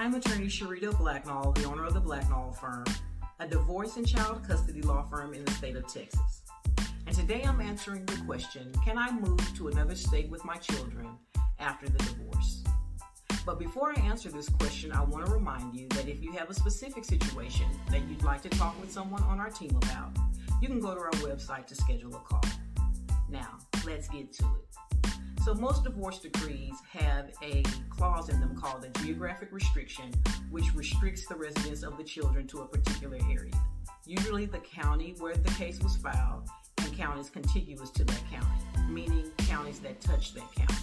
I'm attorney Sharita Blacknall, the owner of the Blacknall firm, a divorce and child custody law firm in the state of Texas. And today I'm answering the question Can I move to another state with my children after the divorce? But before I answer this question, I want to remind you that if you have a specific situation that you'd like to talk with someone on our team about, you can go to our website to schedule a call. Now, let's get to it. So, most divorce decrees have a clause in them called a geographic restriction, which restricts the residence of the children to a particular area, usually the county where the case was filed and counties contiguous to that county, meaning counties that touch that county.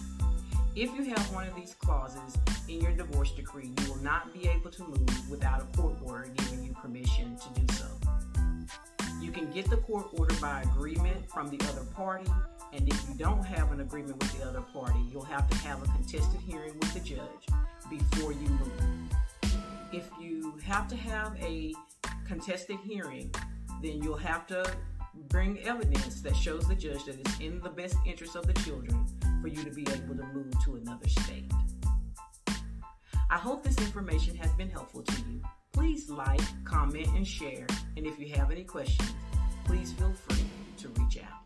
If you have one of these clauses in your divorce decree, you will not be able to move without a court can get the court order by agreement from the other party, and if you don't have an agreement with the other party, you'll have to have a contested hearing with the judge before you move. If you have to have a contested hearing, then you'll have to bring evidence that shows the judge that it's in the best interest of the children for you to be able to move to another state. I hope this information has been helpful to you. Please like, comment, and share. And if you have any questions, please feel free to reach out.